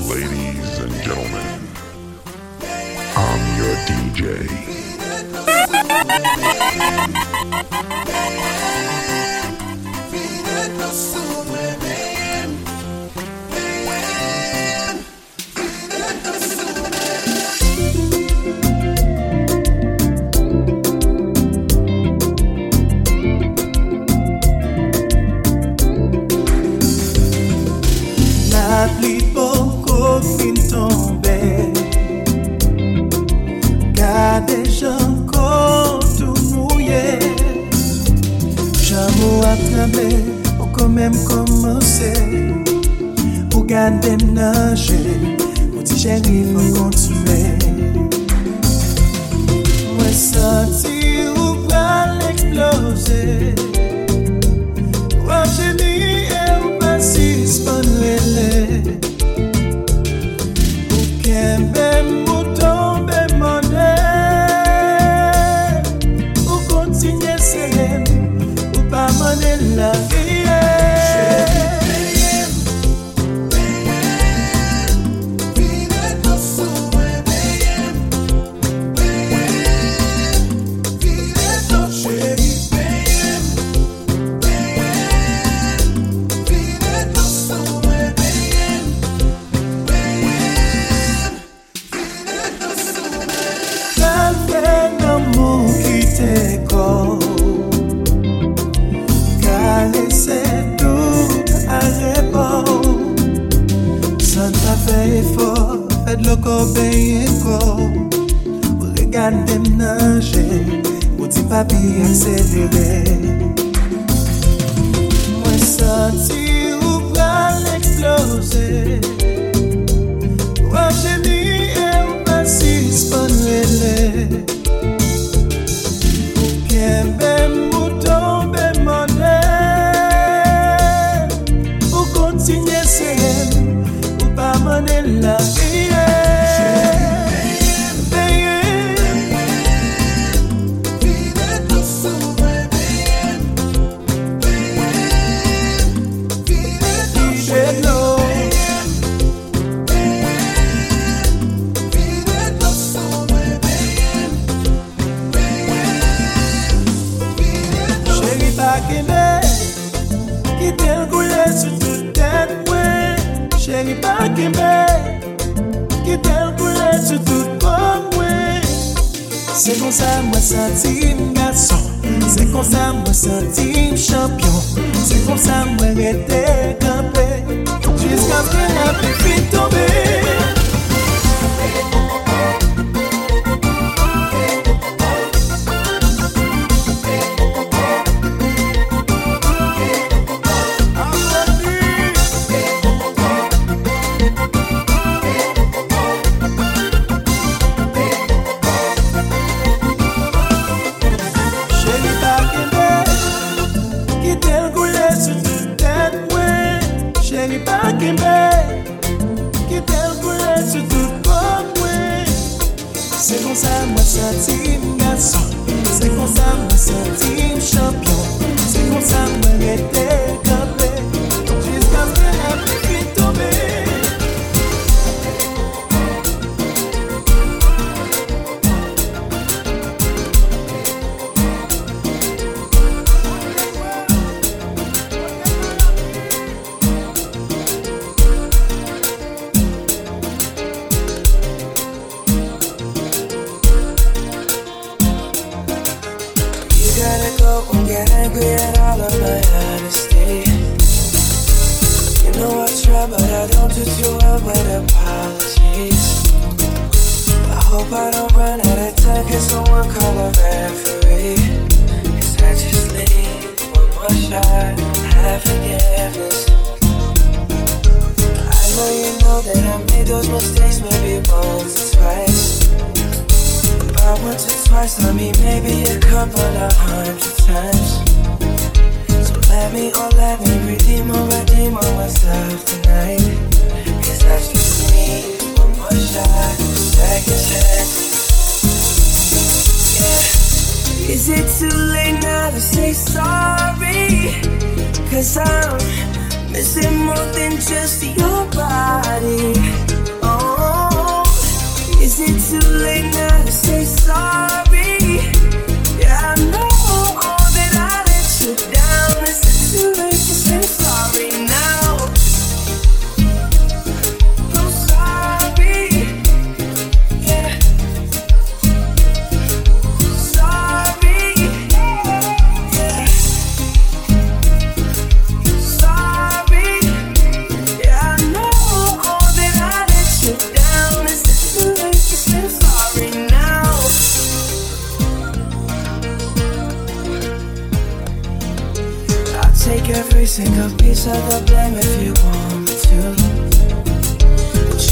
ladies and gentlemen, I'm your DJ. Be. chanbe Ou komem komanse Ou gade menanje Ou di jeri pou kontume Mwen santi ou pral eksplose kon sa mwen sentim champyon Se kon sa mwen rete kampe. Jiska mwen api fin tombe.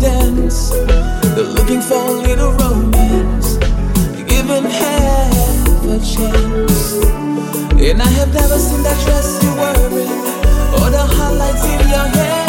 dance. They're looking for a little romance. Given half a chance. And I have never seen that dress you're wearing or the highlights in your hair.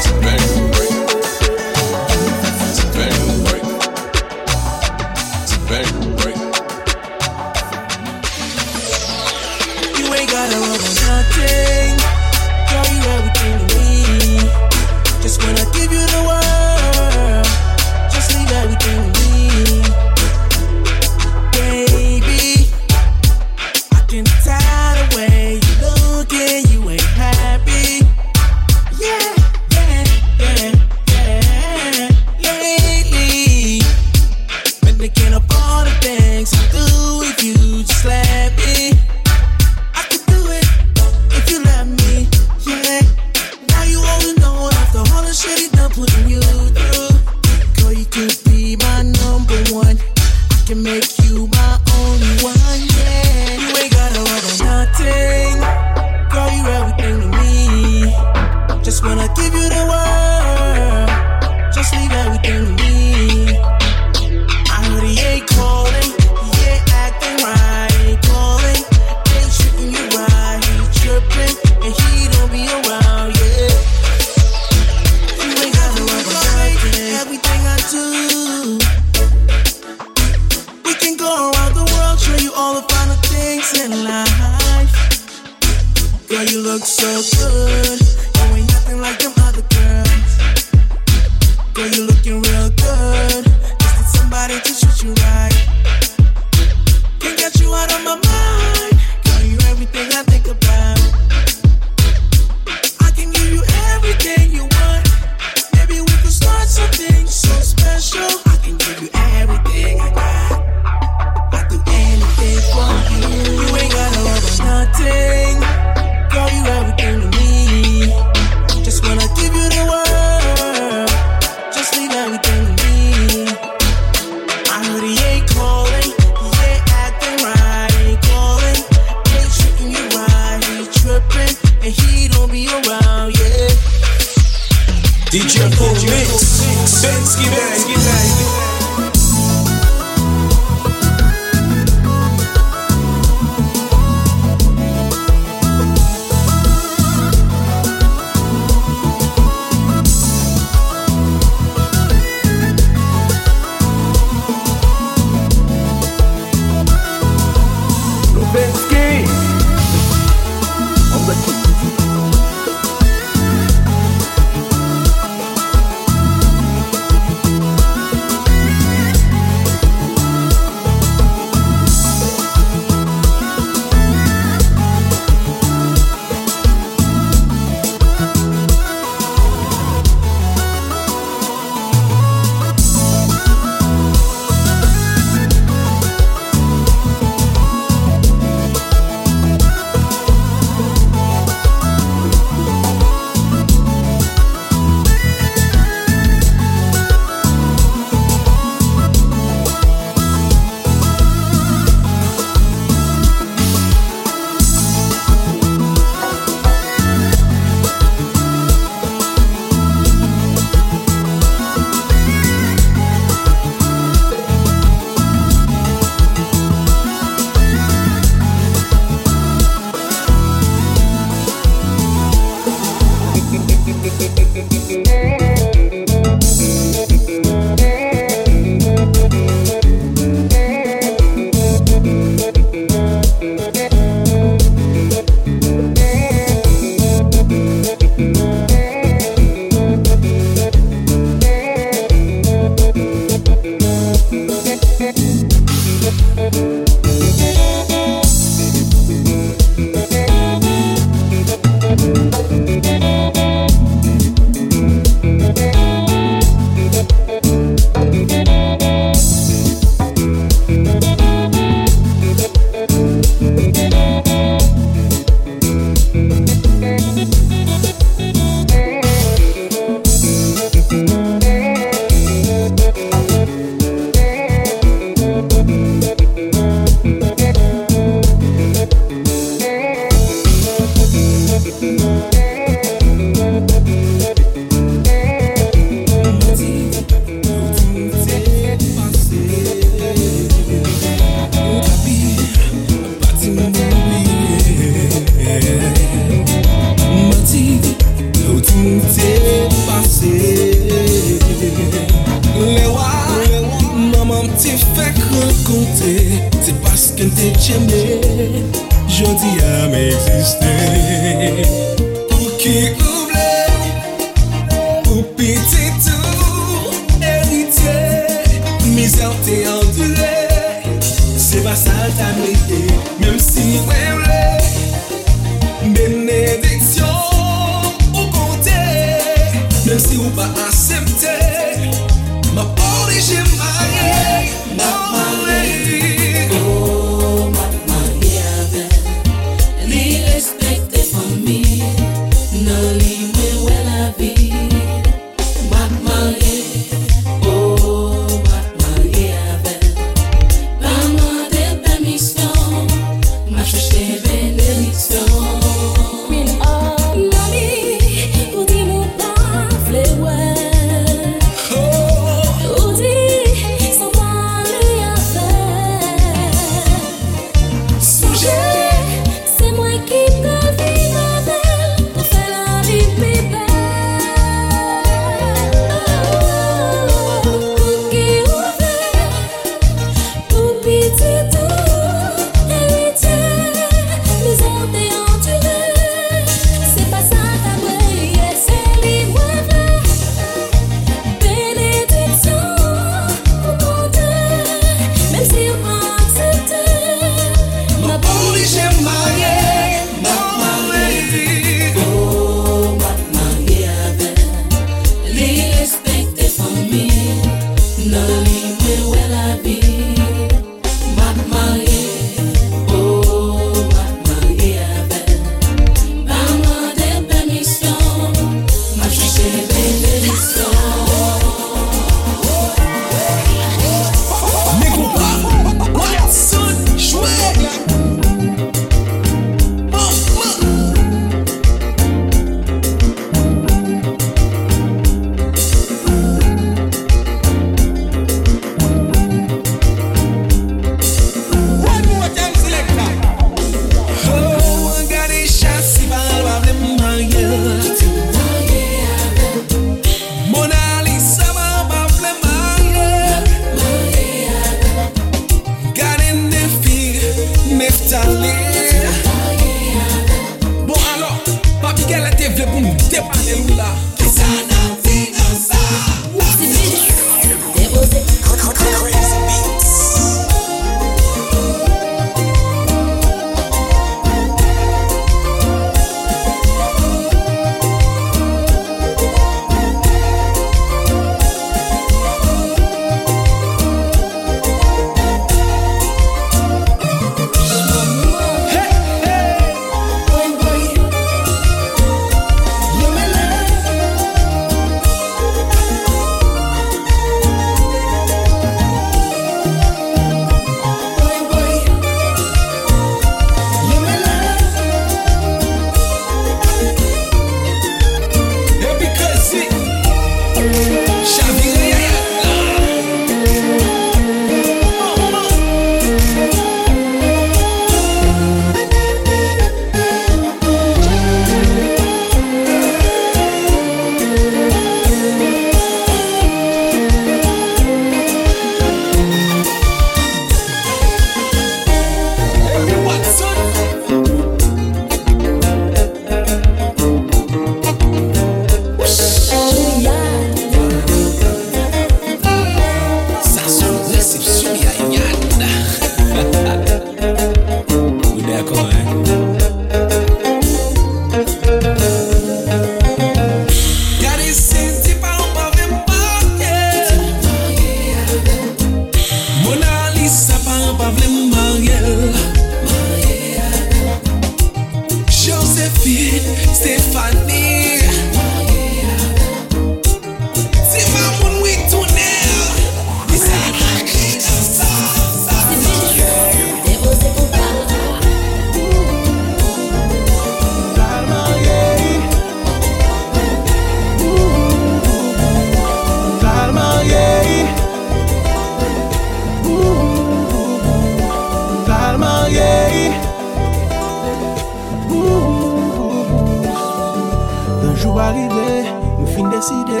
jou arrive, nou fin deside.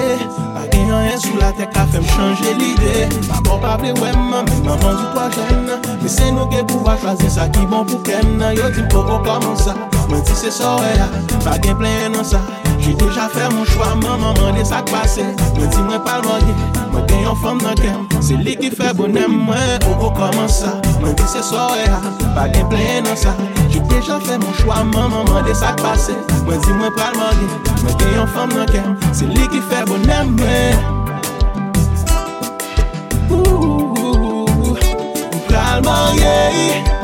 Pa gen yon yon sou la tek la fem chanje lide Pa bon pa ble wèm, men maman di kwa jen Me se nou gen pou va chwaze sa ki bon pou ken Yo di mpo kon koman sa, men ti se sowe ya Pa gen plen nan sa, J'ai déjà fait mon choix, maman m'a dit ça passer. Me dis moi pas loyer, moi gagne en femme dans C'est lui qui fait bonheur, moi, oh, oh comment ça? Mwen de se soye a, pa gen pleye nan sa Jok deja fe mwen chwa, maman mwen de sak pase Mwen di mwen pral mwen gen, mwen gen yon fam nan kem Se li ki fe bonem mwen Ou, ou, ou, ou, ou pral mwen gen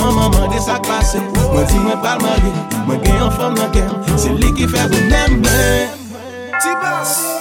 Maman, maman, de sak pase Mwen di mwen pal mari Mwen gen yon fom nan kem Se li ki fe pou nem Ti bas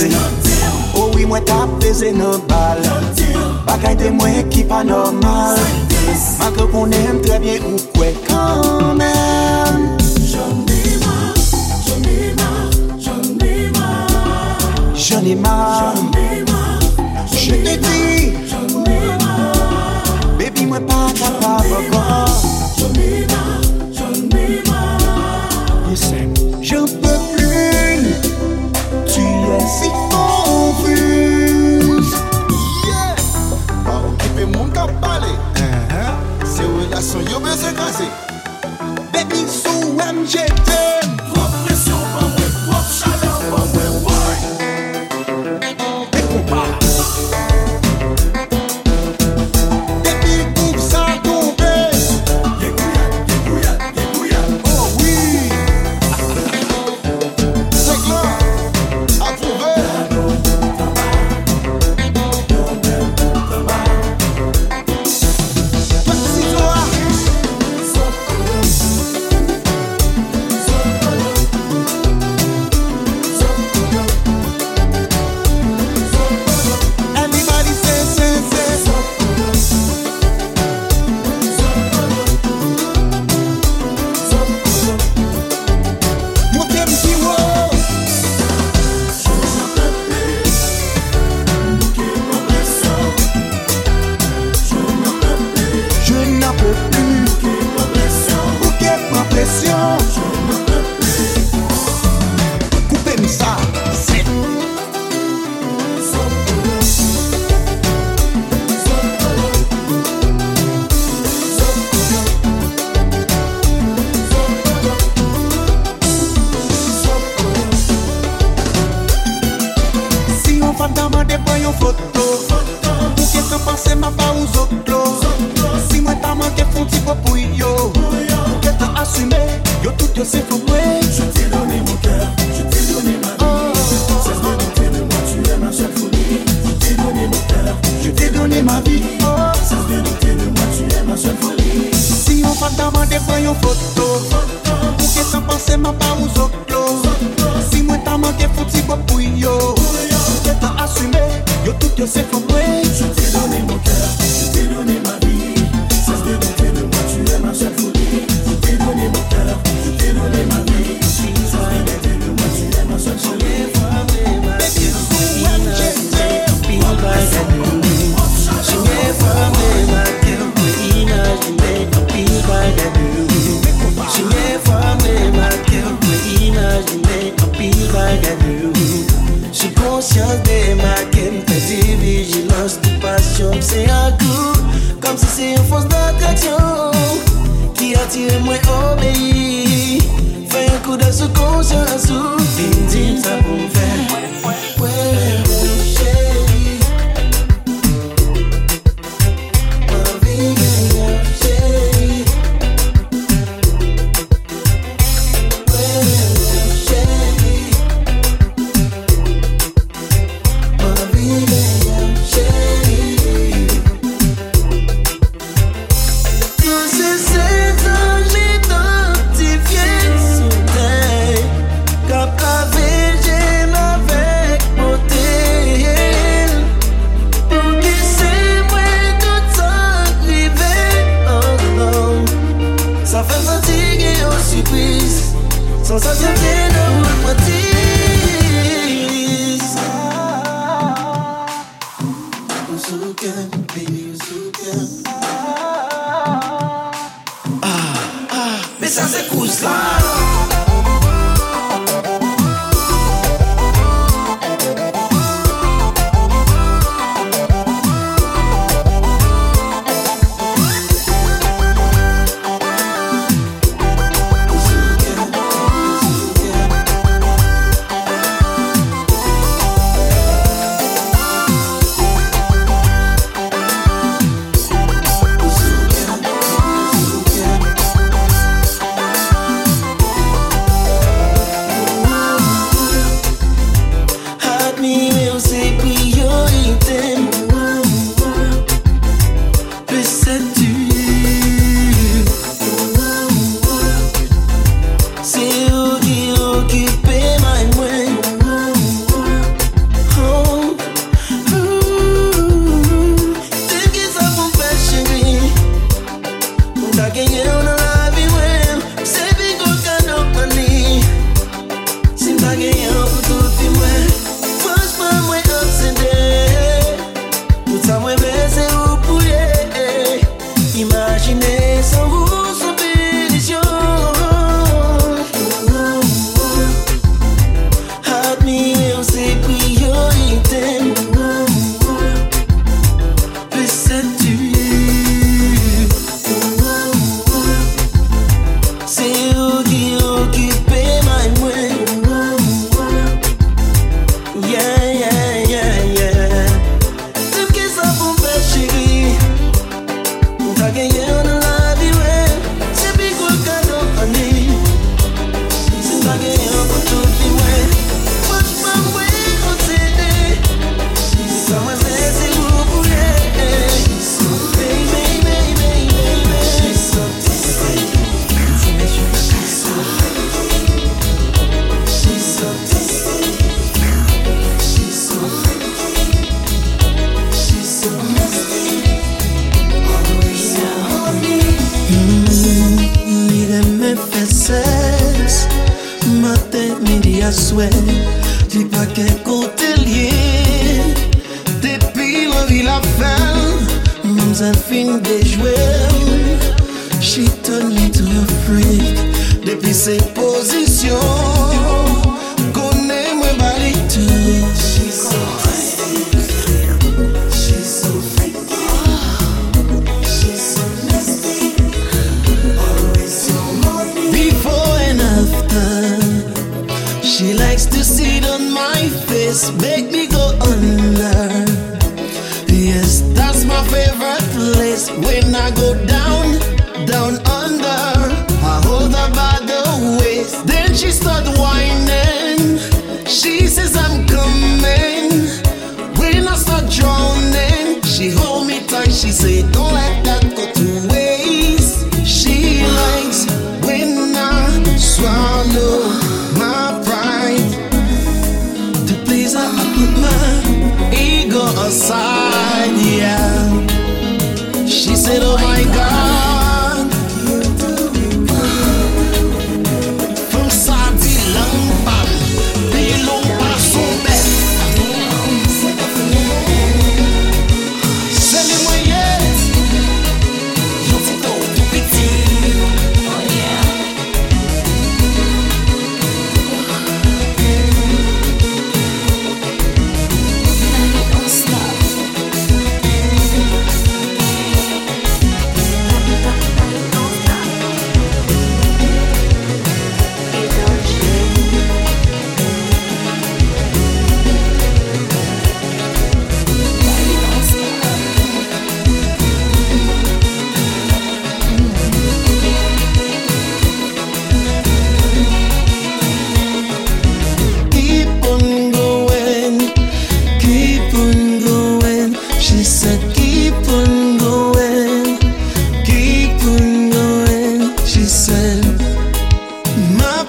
pase oh Ouwi mwen tap peze nan bal. Bakay de mwen ki pa normal. Man ke konen trebyen ou kwe kanmen Jouni ma, jouni ma, jouni ma Jouni ma, jouni ma, jouni ma Baby mwen pa kapab akon Jouni ma attiré moi da Fais un coup de sous conscience Une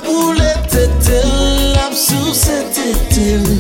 pou le tetel, ap sou se tetel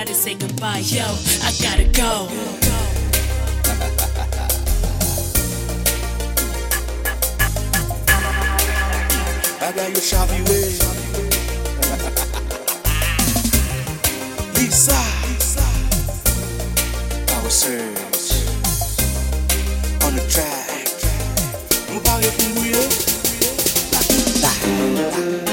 gotta say goodbye. Yo, I gotta go. I got you Agaio Xavier Lisa. Power Surge. On the track. Move out your feet, we up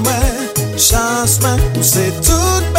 mwen, chans mwen, ou se tout mwen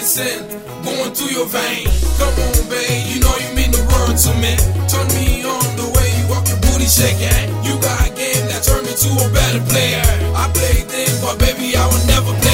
medicine going through your vein. Come on, babe, you know you mean the world to me. Turn me on the way you walk your booty shaking. You got a game that turned me to a better player. I played then, but baby, I will never play.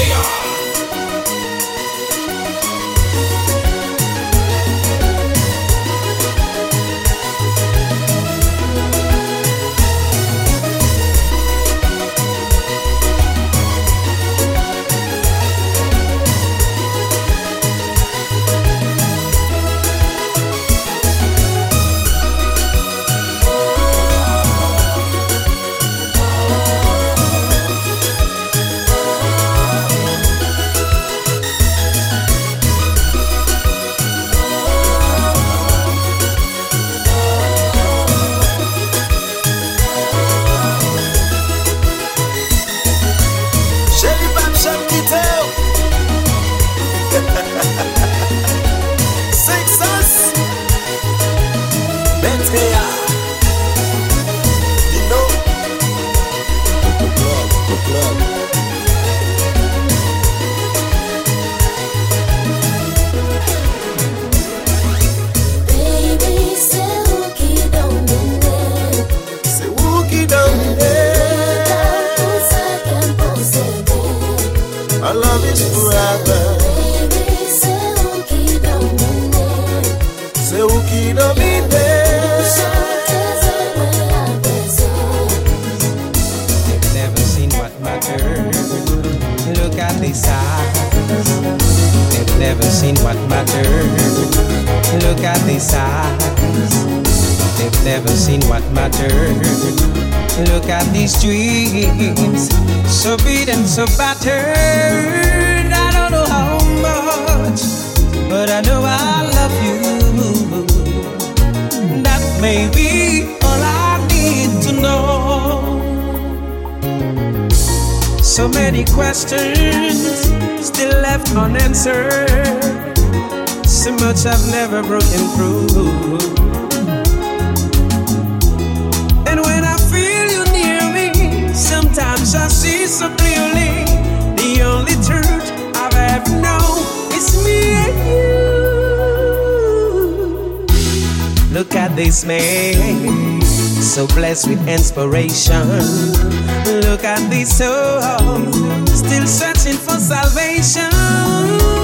so beat and so battered. I don't know how much, but I know I love you. That may be all I need to know. So many questions still left unanswered. So much I've never broken through. so clearly. The only truth I've ever known is me and you. Look at this man, so blessed with inspiration. Look at this soul, still searching for salvation.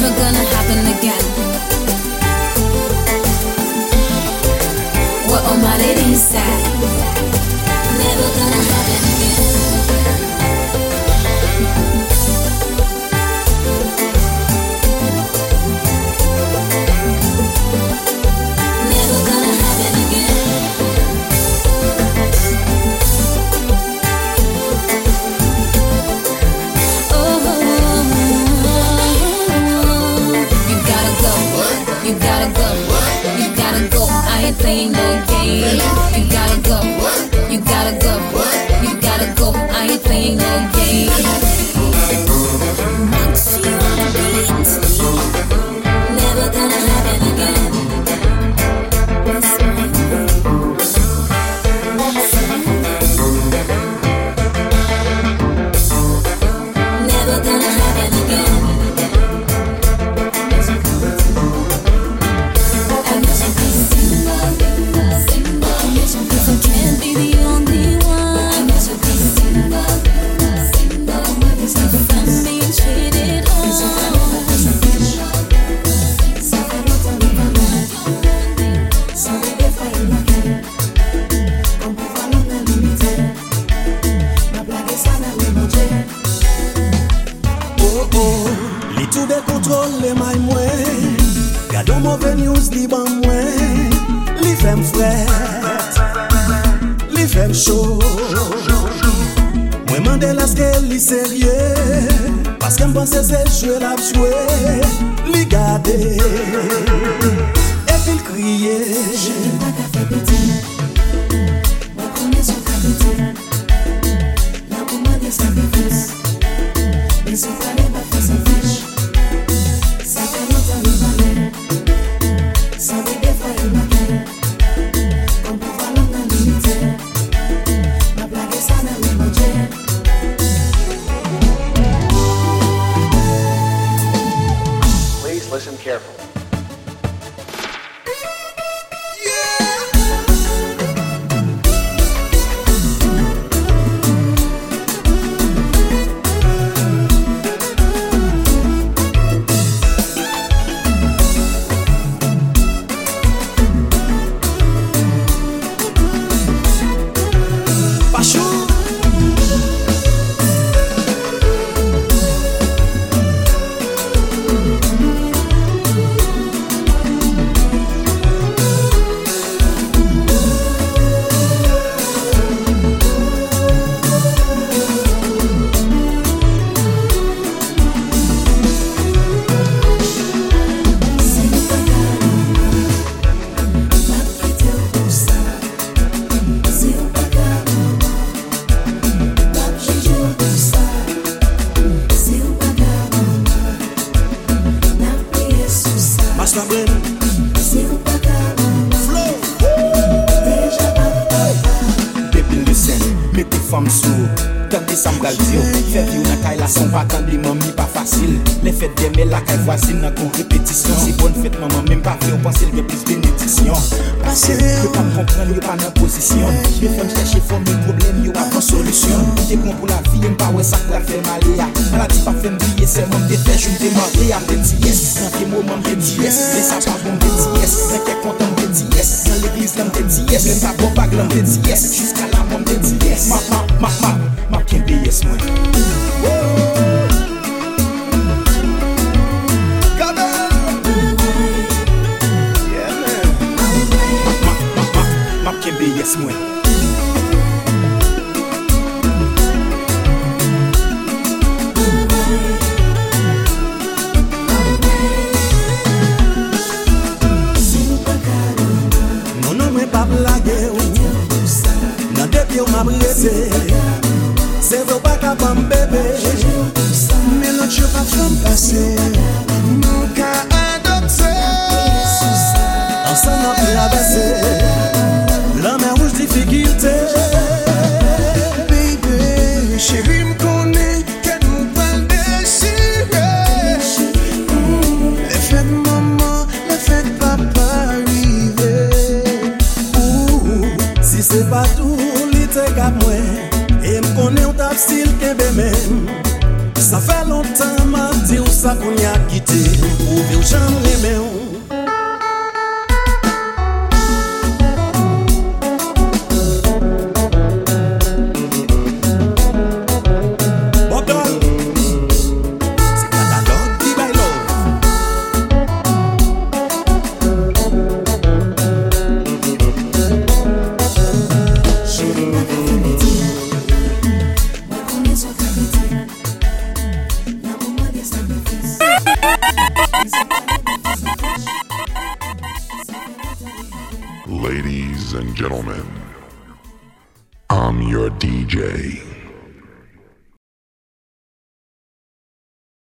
Never gonna